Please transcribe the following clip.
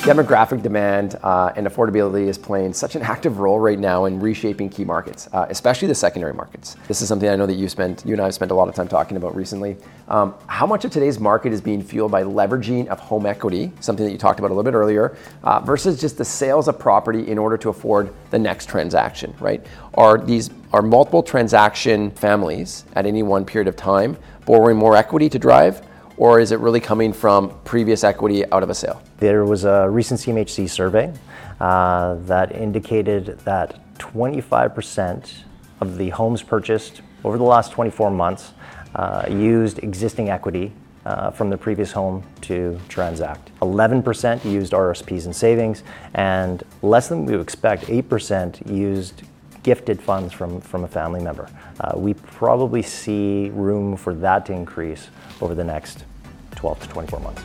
demographic demand uh, and affordability is playing such an active role right now in reshaping key markets, uh, especially the secondary markets. This is something I know that you spent, you and I have spent a lot of time talking about recently. Um, how much of today's market is being fueled by leveraging of home equity, something that you talked about a little bit earlier, uh, versus just the sales of property in order to afford the next transaction, right? Are these are multiple transaction families at any one period of time borrowing more equity to drive? Or is it really coming from previous equity out of a sale? There was a recent CMHC survey uh, that indicated that 25% of the homes purchased over the last 24 months uh, used existing equity uh, from the previous home to transact. 11% used RSPs and savings, and less than we would expect, 8% used gifted funds from, from a family member. Uh, we probably see room for that to increase over the next 12 to 24 months.